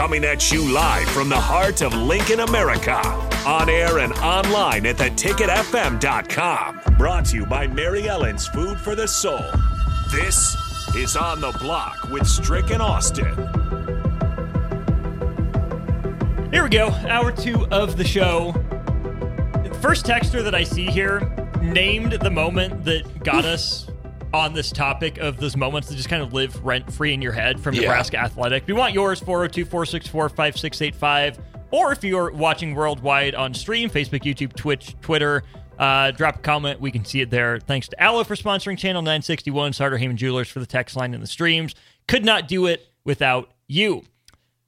Coming at you live from the heart of Lincoln, America. On air and online at theticketfm.com. Brought to you by Mary Ellen's Food for the Soul. This is On the Block with Stricken Austin. Here we go, hour two of the show. First texter that I see here named the moment that got us on this topic of those moments that just kind of live rent free in your head from Yeah. Nebraska Athletic. We want yours 402 464 5685. Or if you're watching worldwide on stream, Facebook, YouTube, Twitch, Twitter, uh, drop a comment. We can see it there. Thanks to Allo for sponsoring Channel 961, Sartor Hamann Jewelers for the text line and the streams. Could not do it without you.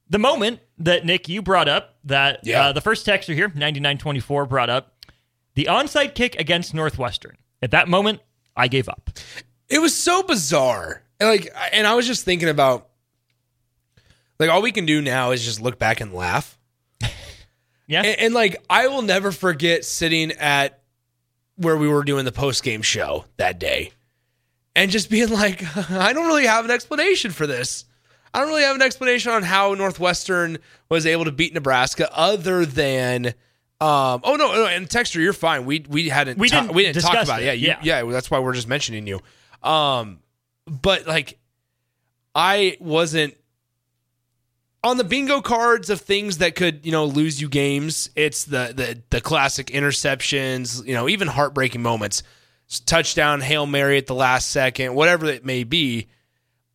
The moment that Nick you brought up that Yeah. uh, the first texter here 9924 brought up the onside kick against Northwestern. At that moment, I gave up. It was so bizarre. And like and I was just thinking about like all we can do now is just look back and laugh. Yeah. And, and like I will never forget sitting at where we were doing the post game show that day and just being like, I don't really have an explanation for this. I don't really have an explanation on how Northwestern was able to beat Nebraska other than um oh no, no and Texter, you're fine. We we hadn't We ta- didn't we didn't talk about it. it. Yeah, you, yeah, that's why we're just mentioning you. Um but like I wasn't on the bingo cards of things that could, you know, lose you games. It's the the the classic interceptions, you know, even heartbreaking moments. Touchdown, Hail Mary at the last second, whatever it may be.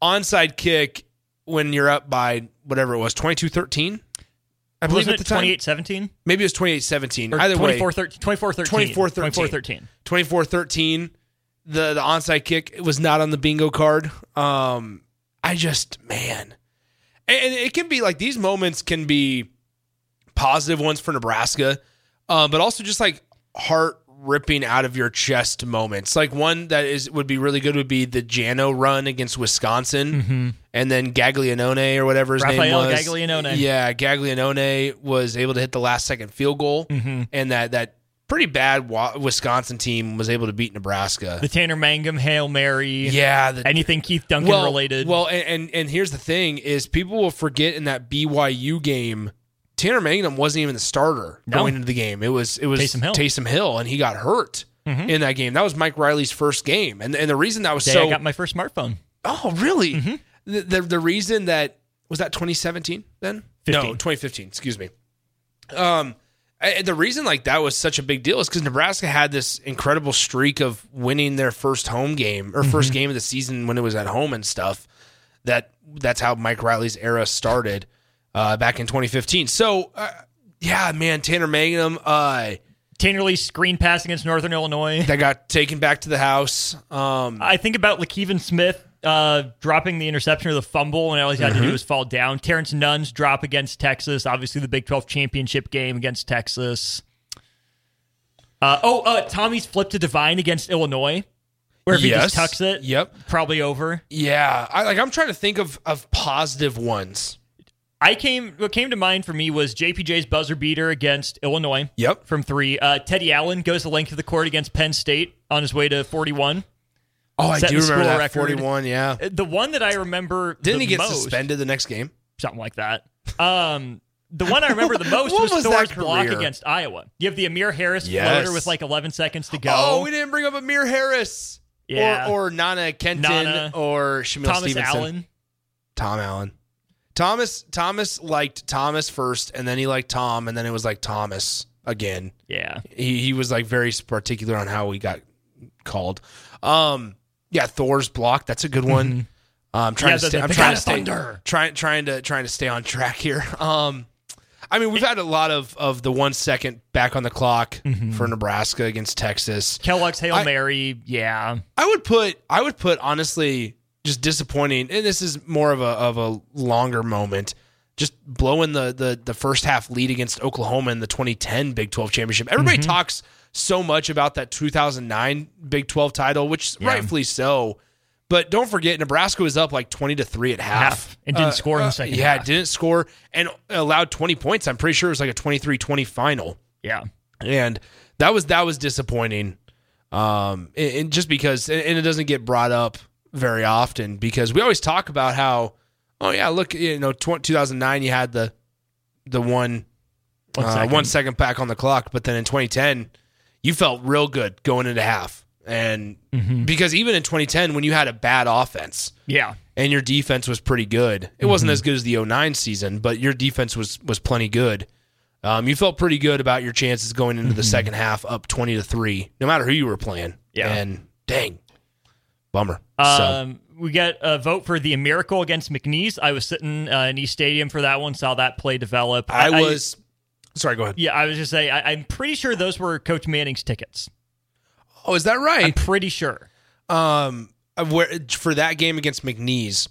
Onside kick when you're up by whatever it was, 22-13. I believe at it the time. 28-17? Maybe it was 28-17. Or Either way, 24-13. 24-13. 24-13. 24-13. The the onside kick it was not on the bingo card. Um, I just man, and, it can be like these moments can be positive ones for Nebraska, um, but also just like heart ripping out of your chest moments. Like one that is would be really good would be the Jano run against Wisconsin, and then Gaglianone or whatever his name was. Gaglianone. Yeah, Gaglianone was able to hit the last second field goal, and that that pretty bad Wisconsin team was able to beat Nebraska. The Tanner Mangum Hail Mary. yeah, the, Anything Keith Duncan well, related. Well, and, and and here's the thing: is people will forget in that BYU game, Tanner Mangum wasn't even the starter No. going into the game. It was it was Taysom Hill. Taysom Hill, and he got hurt in that game. That was Mike Riley's first game, and and the reason that was Day so I got my first smartphone. oh really Mm-hmm. the, the the reason that was that 2017 then no 2015 excuse me um I- the reason like that was such a big deal is because Nebraska had this incredible streak of winning their first home game or Mm-hmm. first game of the season when it was at home and stuff. That that's how Mike Riley's era started uh, back in 2015. So uh, yeah, man, Tanner Mangum, uh, Tanner Lee screen pass against Northern Illinois. that got taken back to the house. Um, I think about Lakeven Smith uh, dropping the interception or the fumble, and all he had Mm-hmm. to do was fall down. Terrence Nunn's drop against Texas, obviously the Big 12 championship game against Texas. Uh, oh, uh, Tommy's flip to Devine against Illinois, where if he just tucks it, Yep. probably over. yeah, I like. I'm trying to think of of positive ones. I came what came to mind for me was JPJ's buzzer beater against Illinois. Yep. From three. Uh, Teddy Allen goes the length of the court against Penn State on his way to 41. Oh, I do remember that record. 41. Yeah. Uh, The one that I remember Didn't he get most, suspended the next game? Something like that. Um, the one I remember the most was, was Thor's block against Iowa. You have the Amir Harris Yes. floater with like 11 seconds to go. Oh, we didn't bring up Amir Harris. Yeah. Or, or Nana Kenton Nana. or Shamil Thomas Stevenson. Allen. Tom Allen. Thomas Thomas liked Thomas first, and then he liked Tom, and then it was like Thomas again. Yeah. He he was like very particular on how he got called. Um, yeah, Thor's block. That's a good one. Um, trying Mm-hmm. Yeah, to the- stay. the- I'm trying to stay. Trying trying to trying to stay on track here. Um, I mean, we've had a lot of of the one second back on the clock Mm-hmm. for Nebraska against Texas. Kellogg's Hail I- Mary. Yeah. I would put I would put honestly just disappointing and this is more of a of a longer moment just blowing the the the first half lead against Oklahoma in the 2010 Big 12 championship. Everybody Mm-hmm. talks so much about that 2009 Big 12 title, which Yeah. rightfully so. But don't forget Nebraska was up like 20 to 3 at half, Half, and didn't score in the second Yeah, half. didn't score and allowed 20 points. I'm pretty sure it was like a 23-20 final Yeah. and that was that was disappointing um and, and just because and it doesn't get brought up very often because we always talk about how oh yeah look you know tw- 2009 you had the the one One uh, one second back on the clock but then in 2010 you felt real good going into half and Mm-hmm. because even in 2010 when you had a bad offense Yeah. and your defense was pretty good. It wasn't as good as the 09 season, but your defense was was plenty good. Um, you felt pretty good about your chances going into the second half, up 20 to three, no matter who you were playing. Yeah. and dang, bummer. so Um, we got a vote for the miracle against McNeese. I was sitting uh, in East Stadium for that one, saw that play develop. I, was sorry. Go ahead. yeah, I was just saying, I, I'm pretty sure those were Coach Manning's tickets. Oh, is that right? I'm pretty sure. Um, where for that game against McNeese,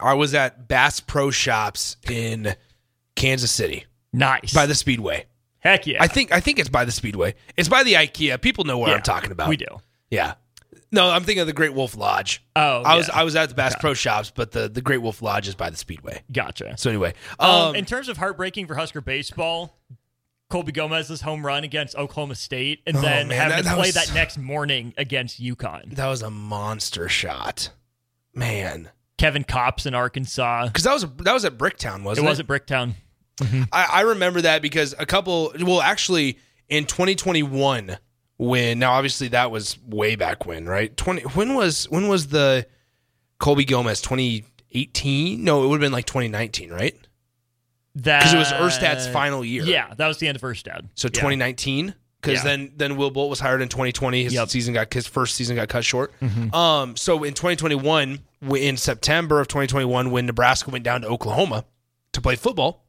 I was at Bass Pro Shops in Kansas City Nice. by the Speedway. Heck yeah. I think I think it's by the Speedway. It's by the IKEA. People know what Yeah, I'm talking about. We do. Yeah. No, I'm thinking of the Great Wolf Lodge. Oh, I was yeah. I was at the Bass Pro Shops, but the, the Great Wolf Lodge is by the Speedway. Gotcha. So anyway, Um, um, in terms of heartbreaking for Husker baseball, Colby Gomez's home run against Oklahoma State, and Oh, then man, having that- to that play was- that next morning against UConn. that was a monster shot, man. Kevin Kopps in Arkansas. Because that was that was at Bricktown, wasn't it? was at Bricktown. I, I remember that because a couple. Well, actually, in 2021, when now obviously that was way back when, right? 20. When was when was the Colby Gomez 2018? No, it would have been like 2019, right? That Because it was Erstad's final year. Yeah, that was the end of Erstad. So Yeah. 2019, because Yeah. then then Will Bolt was hired in 2020. His Yep. season got his first season got cut short. Um, so in 2021, in September of 2021, when Nebraska went down to Oklahoma to play football,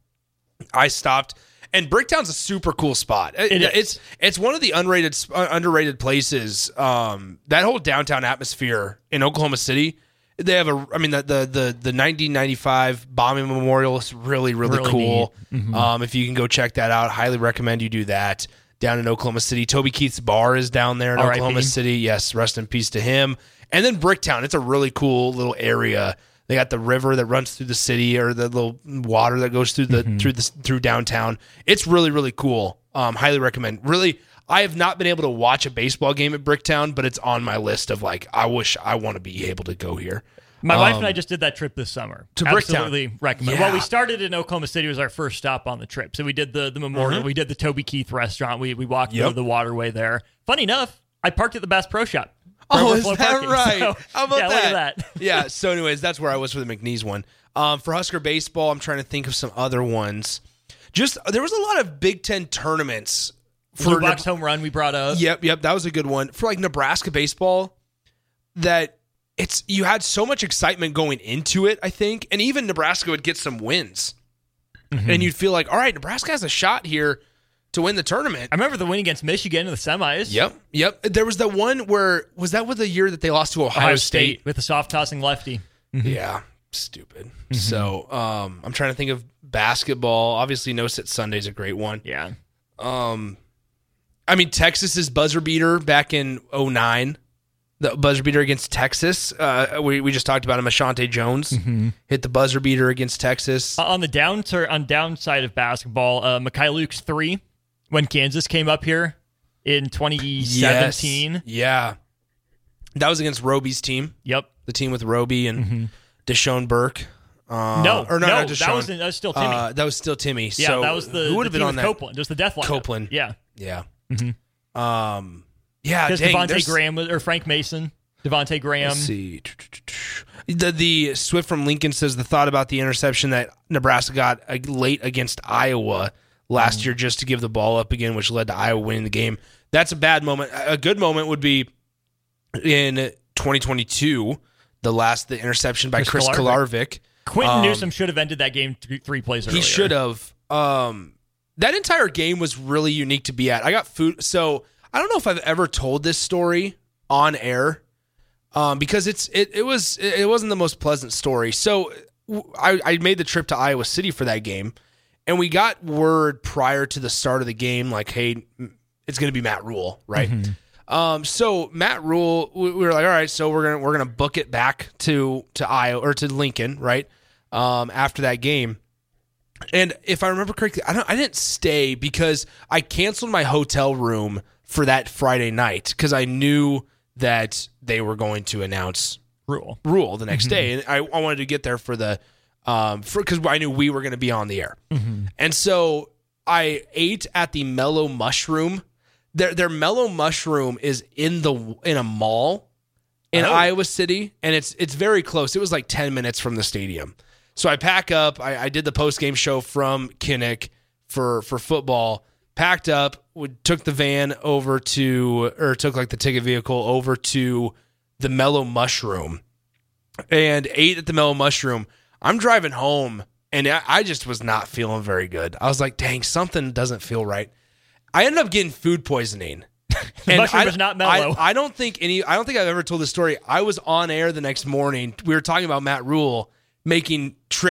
I stopped. And Bricktown's a super cool spot. It- It is. It's it's one of the underrated uh, underrated places. Um, that whole downtown atmosphere in Oklahoma City. They have a, I mean, the the the, the 1995 bombing memorial is really really, Really cool. Um, if you can go check that out, highly recommend you do that. Down in Oklahoma City, Toby Keith's bar is down there in R.I.P.. Oklahoma City. Yes, rest in peace to him. And then Bricktown, it's a really cool little area. They got the river that runs through the city, or the little water that goes through the through the through downtown. It's really really cool. Um, highly recommend. Really, I have not been able to watch a baseball game at Bricktown, but it's on my list of like I wish I want to be able to go here. My wife Um, and I just did that trip this summer. to Bricktown. Absolutely recommend. Yeah. Well, we started in Oklahoma City was our first stop on the trip. So we did the the memorial. We did the Toby Keith restaurant. We we walked Mm-hmm. Yep. through the waterway there. Funny enough, I parked at the Bass Pro Shop. Oh, is that parking. right? So, How about yeah, that? Look at that. yeah. So, anyways, that's where I was for the McNeese one. Um, for Husker baseball, I'm trying to think of some other ones. Just there was a lot of Big Ten tournaments for Blue box Neb- home run we brought up. Yep, yep, that was a good one for like Nebraska baseball. That it's you had so much excitement going into it. I think, and even Nebraska would get some wins, Mm-hmm. and you'd feel like, all right, Nebraska has a shot here to win the tournament. I remember the win against Michigan in the semis. Yep, yep. There was the one where was that with the year that they lost to Ohio, Ohio State? State with the soft tossing lefty. Yeah, stupid. So, um, I'm trying to think of basketball. Obviously, No Sit Sunday's a great one. Yeah. Um, I mean Texas's buzzer beater back in 09. the buzzer beater against Texas. Uh, we we just talked about him. Ashante Jones Mm-hmm. hit the buzzer beater against Texas. Uh, on the down on downside of basketball, uh, Mykhailiuk's three when Kansas came up here in 2017. Yes. Yeah, that was against Roby's team, Yep. the team with Roby and Deshaun Burke. Uh, No, or no, no, not that was- that was still Timmy. Uh, that was still Timmy. Yeah, so that was the who would have been on that? Copeland. Was the death lineup. Copeland. Yeah, Yeah. Um. Yeah. because there's- Graham or Frank Mason, Devonte' Graham. Let's see. The the Swift from Lincoln says the thought about the interception that Nebraska got uh, late against Iowa last Mm. year just to give the ball up again, which led to Iowa winning the game. That's a bad moment. A good moment would be in 2022, the last the interception by Chris Chris Kolarevic. Quinton Um, Newsome should have ended that game th- three plays earlier. He should have. Um, that entire game was really unique to be at. I got food. So I don't know if I've ever told this story on air, um, because it's it it was it wasn't the most pleasant story. So I, I made the trip to Iowa City for that game, and we got word prior to the start of the game, like, hey, it's going to be Matt Rhule, right? Um, so Matt Rhule, we, we were like, all right, so we're gonna we're gonna book it back to to Iowa or to Lincoln, right? Um, after that game. And if I remember correctly, I don't I didn't stay because I canceled my hotel room for that Friday night because I knew that they were going to announce Rhule. Rhule the next day, and I, I wanted to get there for the um because I knew we were going to be on the air, and so I ate at the Mellow Mushroom. Their their Mellow Mushroom is in the in a mall in Oh. Iowa City, and it's it's very close. It was like ten minutes from the stadium. So I pack up. I, I did the post game show from Kinnick for for football. Packed up, would, took the van over to or took like the ticket vehicle over to the Mellow Mushroom and ate at the Mellow Mushroom. I'm driving home and I, I just was not feeling very good. I was like, dang, something doesn't feel right. I ended up getting food poisoning. And mushroom I, was not mellow. I, I don't think any. I don't think I've ever told this story. I was on air the next morning. We were talking about Matt Rhule making trips.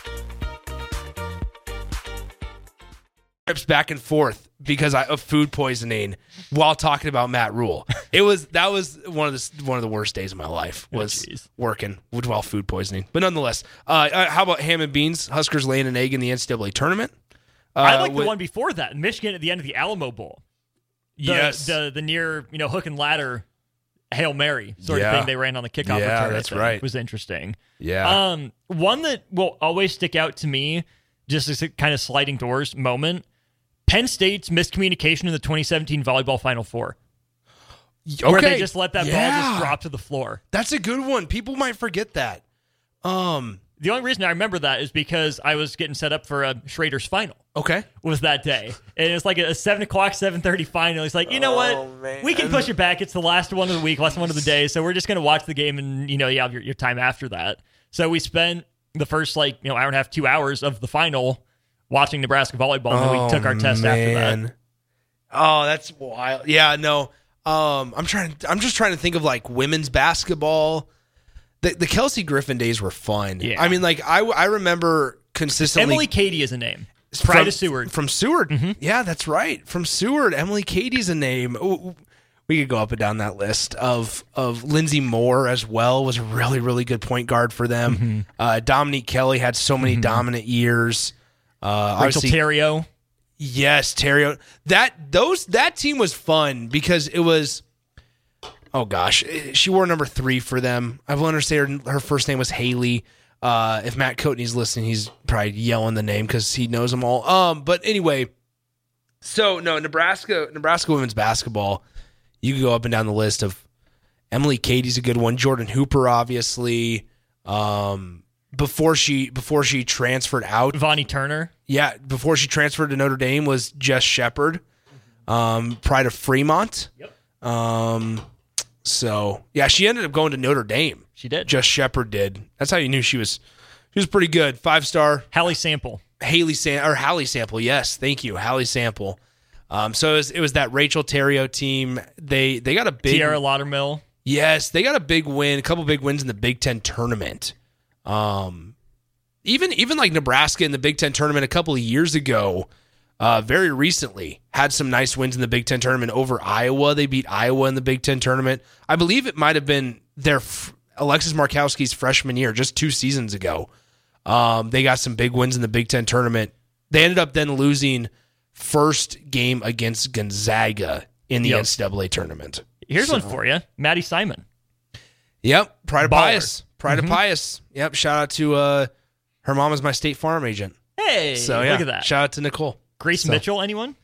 Trips back and forth because I, of food poisoning while talking about Matt Rhule. It was that was one of the one of the worst days of my life was jeez. working with while food poisoning. But nonetheless, uh, uh, how about ham and beans? Huskers laying an egg in the NCAA tournament. Uh, I like with- the one before that, Michigan at the end of the Alamo Bowl. The, Yes. the the near you know hook and ladder hail mary sort Yeah. of thing they ran on the kickoff Yeah, return. That's think, right. Was interesting. Yeah. Um, one that will always stick out to me, just as a kind of sliding doors moment. Penn State's miscommunication in the 2017 volleyball Final Four, okay. where they just let that ball just drop to the floor. That's a good one. People might forget that. Um. The only reason I remember that is because I was getting set up for a Schrader's final. Okay. was that day. And it's like a seven o'clock, seven thirty final. He's like, you know Oh, what? We can push it back. It's the last one of the week, last one of the day. So we're just gonna watch the game and you know, you have your, your time after that. So we spent the first like, you know, hour and a half, two hours of the final watching Nebraska volleyball, and then we took our test after that. Oh. Oh, that's wild. Yeah, no. Um, I'm trying. I'm just trying to think of like women's basketball. The the Kelsey Griffin days were fun. Yeah. I mean, like I I remember consistently. Emily Cady is a name. Pride from, Seward. from Seward. Yeah, that's right. From Seward, Emily Cady's a name. Ooh, we could go up and down that list of of Lindsay Moore as well was a really really good point guard for them. Uh, Dominique Kelly had so many dominant years. Uh, Rachel Theriot. Yes, Terry. That those that team was fun because it was. Oh gosh, she wore number three for them. I will understand her, her first name was Haley. Uh, if Matt Coatney's listening, he's probably yelling the name because he knows them all. Um, but anyway, so no, Nebraska, Nebraska women's basketball. You could go up and down the list of Emily Cady's a good one. Jordan Hooper, obviously. Um, before she before she transferred out, Vonnie Turner. yeah, before she transferred to Notre Dame was Jess Shepard, um, Pride of Fremont. Yep. Um, so yeah, she ended up going to Notre Dame. She did. Jess Shepard did. That's how you knew she was. She was pretty good. Five star. Hailie Sample. Haley Sam or Hailie Sample. Yes, thank you, Hailie Sample. Um, so it was, it was that Rachel Theriot team. They they got a big Tear'a Laudermill. Yes, they got a big win, a couple big wins in the Big Ten tournament. Um, even even like Nebraska in the Big Ten tournament a couple of years ago, uh, very recently had some nice wins in the Big Ten tournament over Iowa. They beat Iowa in the Big Ten tournament. I believe it might have been their f- Alexis Markowski's freshman year, just two seasons ago. Um, they got some big wins in the Big Ten tournament. They ended up then losing first game against Gonzaga in the Yep. NCAA tournament. Here's one for you, Maddie Simon. Yep, Pride of Baller. Pride of Pius. Yep, shout out to uh her mom is my state farm agent. Hey, So yeah, look at that. shout out to Nicole. Grace So- Mitchell. Anyone?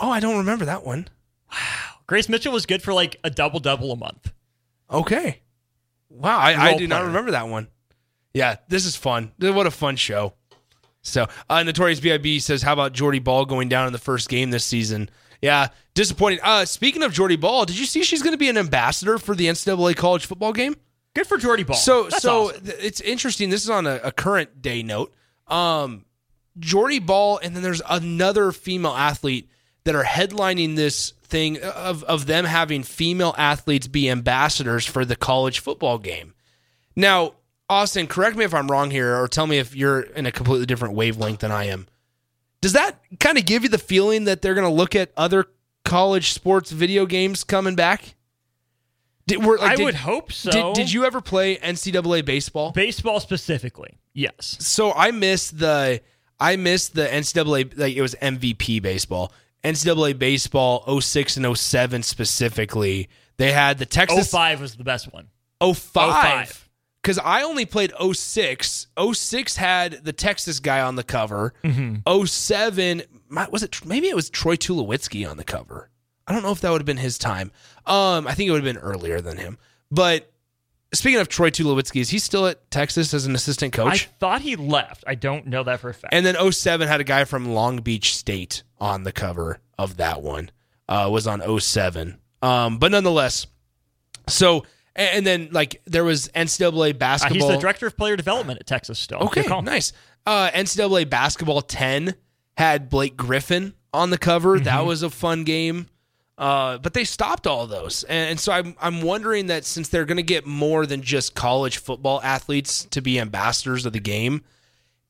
Oh, I don't remember that one. Wow. Grace Mitchell was good for like a double double a month. Okay. Wow, I, I do not remember that one. Yeah, this is fun. What a fun show. So, uh, Notorious BIB says, "How about Jordy Bahl going down in the first game this season?" Yeah, disappointing. Uh, speaking of Jordy Bahl, did you see she's going to be an ambassador for the NCAA college football game? Good for Jordy Bahl. So That's so awesome. th- it's interesting. This is on a, a current day note. Um, Jordy Bahl, and then there's another female athlete that are headlining this thing of of them having female athletes be ambassadors for the college football game. Now, Austin, correct me if I'm wrong here, or tell me if you're in a completely different wavelength than I am. Does that kind of give you the feeling that they're going to look at other college sports video games coming back? Did, were, like, I did- would hope so. did, did you ever play NCAA baseball? baseball specifically? Yes. So I missed the I missed the NCAA like it was MVP baseball. NCAA baseball 06 and 07 specifically. They had the Texas 05 was the best one. 05 05. because I only played 06. 06 had the Texas guy on the cover. Mm-hmm. 07 my- was it maybe it was Troy Tulowitzki on the cover. I don't know if that would have been his time. Um, I think it would have been earlier than him. But speaking of Troy Tulowitzki, is he still at Texas as an assistant coach? I thought he left. I don't know that for a fact. And then 07 had a guy from Long Beach State on the cover of that one. Uh, was on 07. Um, but nonetheless, so and, then like there was NCAA Uh, basketball. he's the director of player development at Texas still. Okay, nice. Uh, NCAA basketball 10 had Blake Griffin on the cover. That Mm-hmm. was a fun game. Uh, but they stopped all those, and, and so I'm I'm wondering that since they're going to get more than just college football athletes to be ambassadors of the game,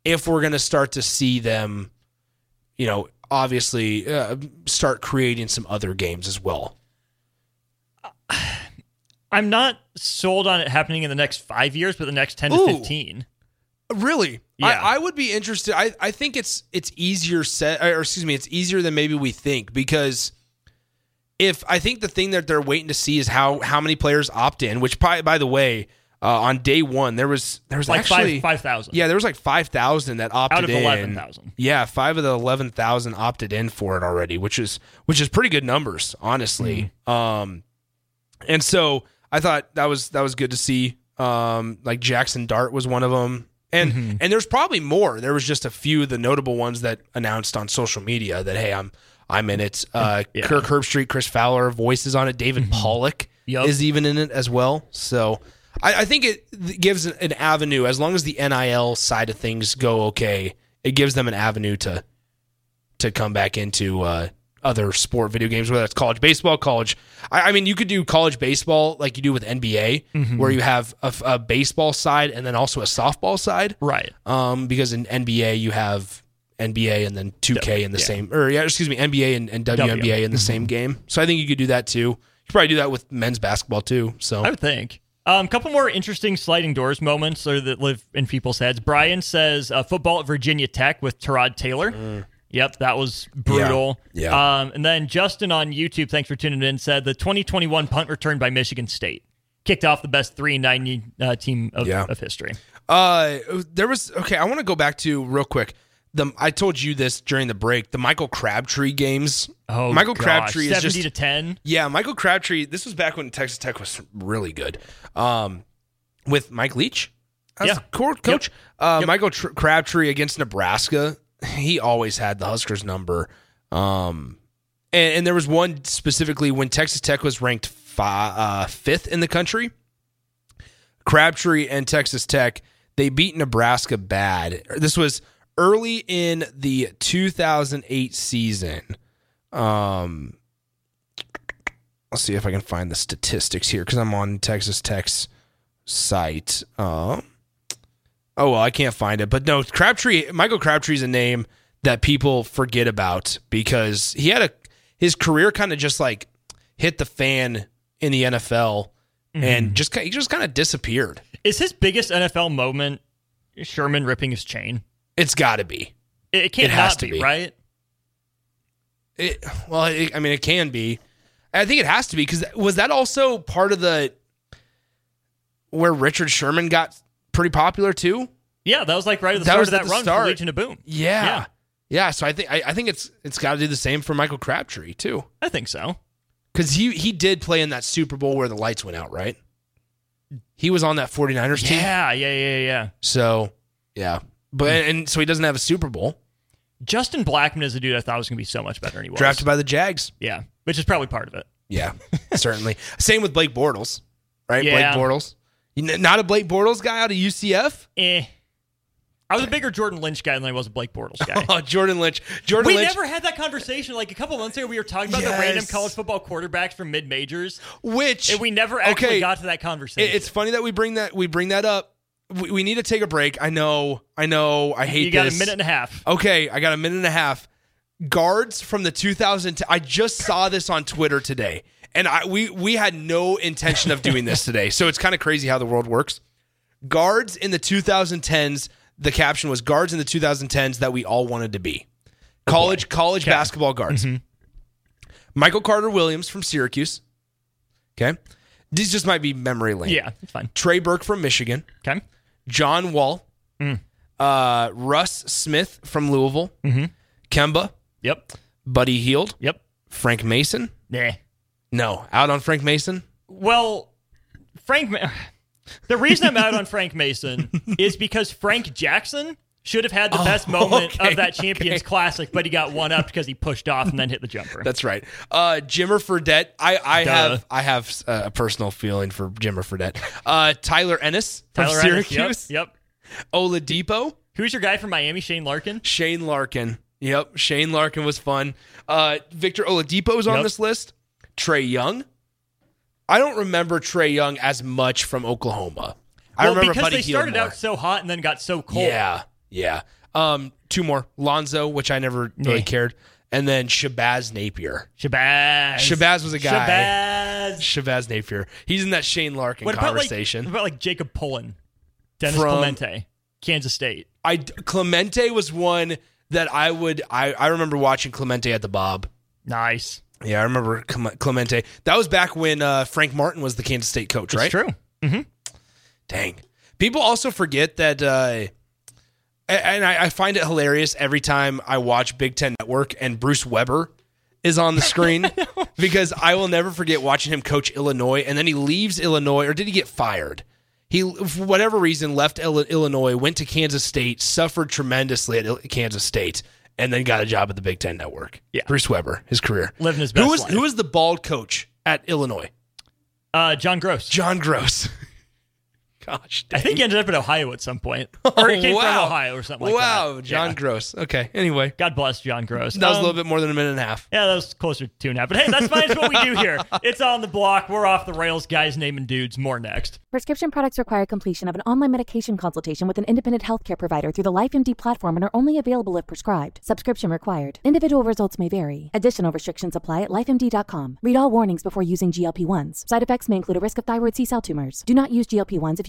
if we're going to start to see them, you know, obviously uh, start creating some other games as well. I'm not sold on it happening in the next five years, but the next 10 to Ooh. 15. Really? Yeah. I, I would be interested. I, I think it's it's easier set or excuse me, it's easier than maybe we think because if I think the thing that they're waiting to see is how how many players opt in, which by, by the way, uh, on day one there was there was Like actually five 5,000. yeah there was like five thousand that opted in. Out of 11,000. Yeah, five of the eleven thousand opted in for it already, which is which is pretty good numbers, honestly. Mm-hmm. Um, and so I thought that was that was good to see. Um, like Jackson Dart was one of them, and Mm-hmm. and there's probably more. There was just a few of the notable ones that announced on social media that hey, I'm I'm in it. Uh, Yeah. Mm-hmm. Kirk Herbstreit, Chris Fowler, voices on it. David Pollack Yup. is even in it as well. So I, I think it gives an, an avenue as long as the NIL side of things go okay. It gives them an avenue to to come back into uh, other sport video games, whether it's college baseball, college. I, I mean, you could do college baseball like you do with NBA, Mm-hmm. where you have a, a baseball side and then also a softball side. Right. Um, because in NBA you have NBA and then 2K in the yeah. same, or yeah, excuse me, NBA and, and WNBA in the same game. So I think you could do that too. You could probably do that with men's basketball too. So I would think. A um, couple more interesting sliding doors moments or that live in people's heads. Brian says uh, football at Virginia Tech with Tyrod Taylor. Yep, that was brutal. Mm. Yeah. Um, and then Justin on YouTube, thanks for tuning in, said the 2021 punt return by Michigan State kicked off the best 390 uh, team of, Yeah. of history. Uh, there was okay. I want to go back to real quick. The I told you this during the break. The Michael Crabtree games. Oh, Michael gosh, Crabtree is 70 just to 10. yeah. Michael Crabtree. This was back when Texas Tech was really good. Um, with Mike Leach as Yeah. coach. Uh, Yep. Michael Tr- Crabtree against Nebraska. He always had the Huskers number. Um, and, and there was one specifically when Texas Tech was ranked fi- uh, fifth in the country. Crabtree and Texas Tech, they beat Nebraska bad. This was early in the 2008 season. Um, let's see if I can find the statistics here because I'm on Texas Tech's site. Uh, oh well, I can't find it. But no, Crabtree, Michael Crabtree's a name that people forget about because he had a his career kind of just like hit the fan in the NFL and just he just kind of disappeared. Is his biggest NFL moment Sherman ripping his chain? It's got to be. It, it can't It has not to be, be. right? It, well, it, I mean, it can be. I think it has to be because was that also part of the where Richard Sherman got pretty popular too? Yeah, that was like right at the That start was of at that run start. for Legion of Boom. Yeah, Yeah. yeah. so I think I, I think it's it's got to do the same for Michael Crabtree too, I think so. because he he did play in that Super Bowl where the lights went out, right? He was on that 49ers team, Yeah, yeah, yeah, yeah. so yeah, but and so he doesn't have a Super Bowl. Justin Blackmon is a dude I thought was going to be so much better than he was. Drafted by the Jags. yeah, which is probably part of it. Yeah, certainly. Same with Blake Bortles, right? Yeah. Blake Bortles. You n- Not a Blake Bortles guy out of UCF. Eh. I was a bigger Jordan Lynch guy than I was a Blake Bortles guy. Oh, Jordan Lynch. Jordan we Lynch. never had that conversation. Like a couple months ago, we were talking about the random college football quarterbacks from mid majors, which and we never actually Okay. got to that It- conversation. It's funny that we bring that we bring that up. We, we need to take a break. I know. I know. I hate you got this. a minute and a half. Okay, I got a minute and a half. Guards from the 2000. I just saw this on Twitter today, and I we we had no intention of doing this today. So it's kind of crazy how the world works. Guards in the 2010s. The caption was guards in the 2010s that we all wanted to be. College college basketball guards. Mm-hmm. Michael Carter Williams from Syracuse. Okay, these just might be memory lane. Yeah, it's fine. Trey Burke from Michigan. Okay. John Wall, uh, Russ Smith from Louisville, Kemba, Yep. Buddy Hield, Yep. Frank Mason. Nah. No, out on Frank Mason. Well, Frank. Ma- The reason I'm out on Frank Mason is because Frank Jackson should have had the best moment okay, of that Champions Classic, but he got one up because he pushed off and then hit the jumper. That's right. Uh, Jimmer Fredette. I, I Duh. have I have uh, a personal feeling for Jimmer Fredette. Uh, Tyler Ennis from Tyler Ennis, Syracuse. Yep. yep. Oladipo. Who's your guy from Miami? Shane Larkin. Shane Larkin. Yep, Shane Larkin was fun. Uh, Victor Oladipo is on Yep. this list. Trae Young. I don't remember Trae Young as much from Oklahoma. I well, remember because Buddy they started out so hot and then got so cold. Yeah, yeah. Um, two more. Lonzo, which I never really Yeah. cared, and then Shabazz Napier. Shabazz. Shabazz was a guy. Shabazz. Shabazz Napier. He's in that Shane Larkin What about like, conversation. what about like Jacob Pullen, Denis From- Clemente, Kansas State? I Clemente was one that I would. I I remember watching Clemente at the Bob. Nice. Yeah, I remember Clemente. That was back when uh, Frank Martin was the Kansas State coach, right? It's true. Mm-hmm. Dang. People also forget that, uh, and I, I find it hilarious every time I watch Big Ten Network and Bruce Weber is on the screen because I will never forget watching him coach Illinois and then he leaves Illinois, or did he get fired? He, for whatever reason, left Illinois, went to Kansas State, suffered tremendously at Kansas State, and then got a job at the Big Ten Network. Yeah. Bruce Weber, his career. Living his Who best was life. who was the bald coach at Illinois? Uh, John Groce. John Groce. Gosh, I think he ended up in Ohio at some point, or he came Oh, wow. from Ohio or something like wow, that. John Yeah. Groce. Okay. Anyway, God bless John Groce. that was a Um, little bit more than a minute and a half. Yeah, that was closer to two and a half. But hey, that's fine. It's what we do here. It's on the block. We're off the rails, guys. Naming dudes. More next. Prescription products require completion of an online medication consultation with an independent healthcare provider through the LifeMD platform and are only available if prescribed. Subscription required. Individual results may vary. Additional restrictions apply at lifemd.com. Read all warnings before using GLP-1s. Side effects may include a risk of thyroid C-cell tumors. Do not use GLP-1s if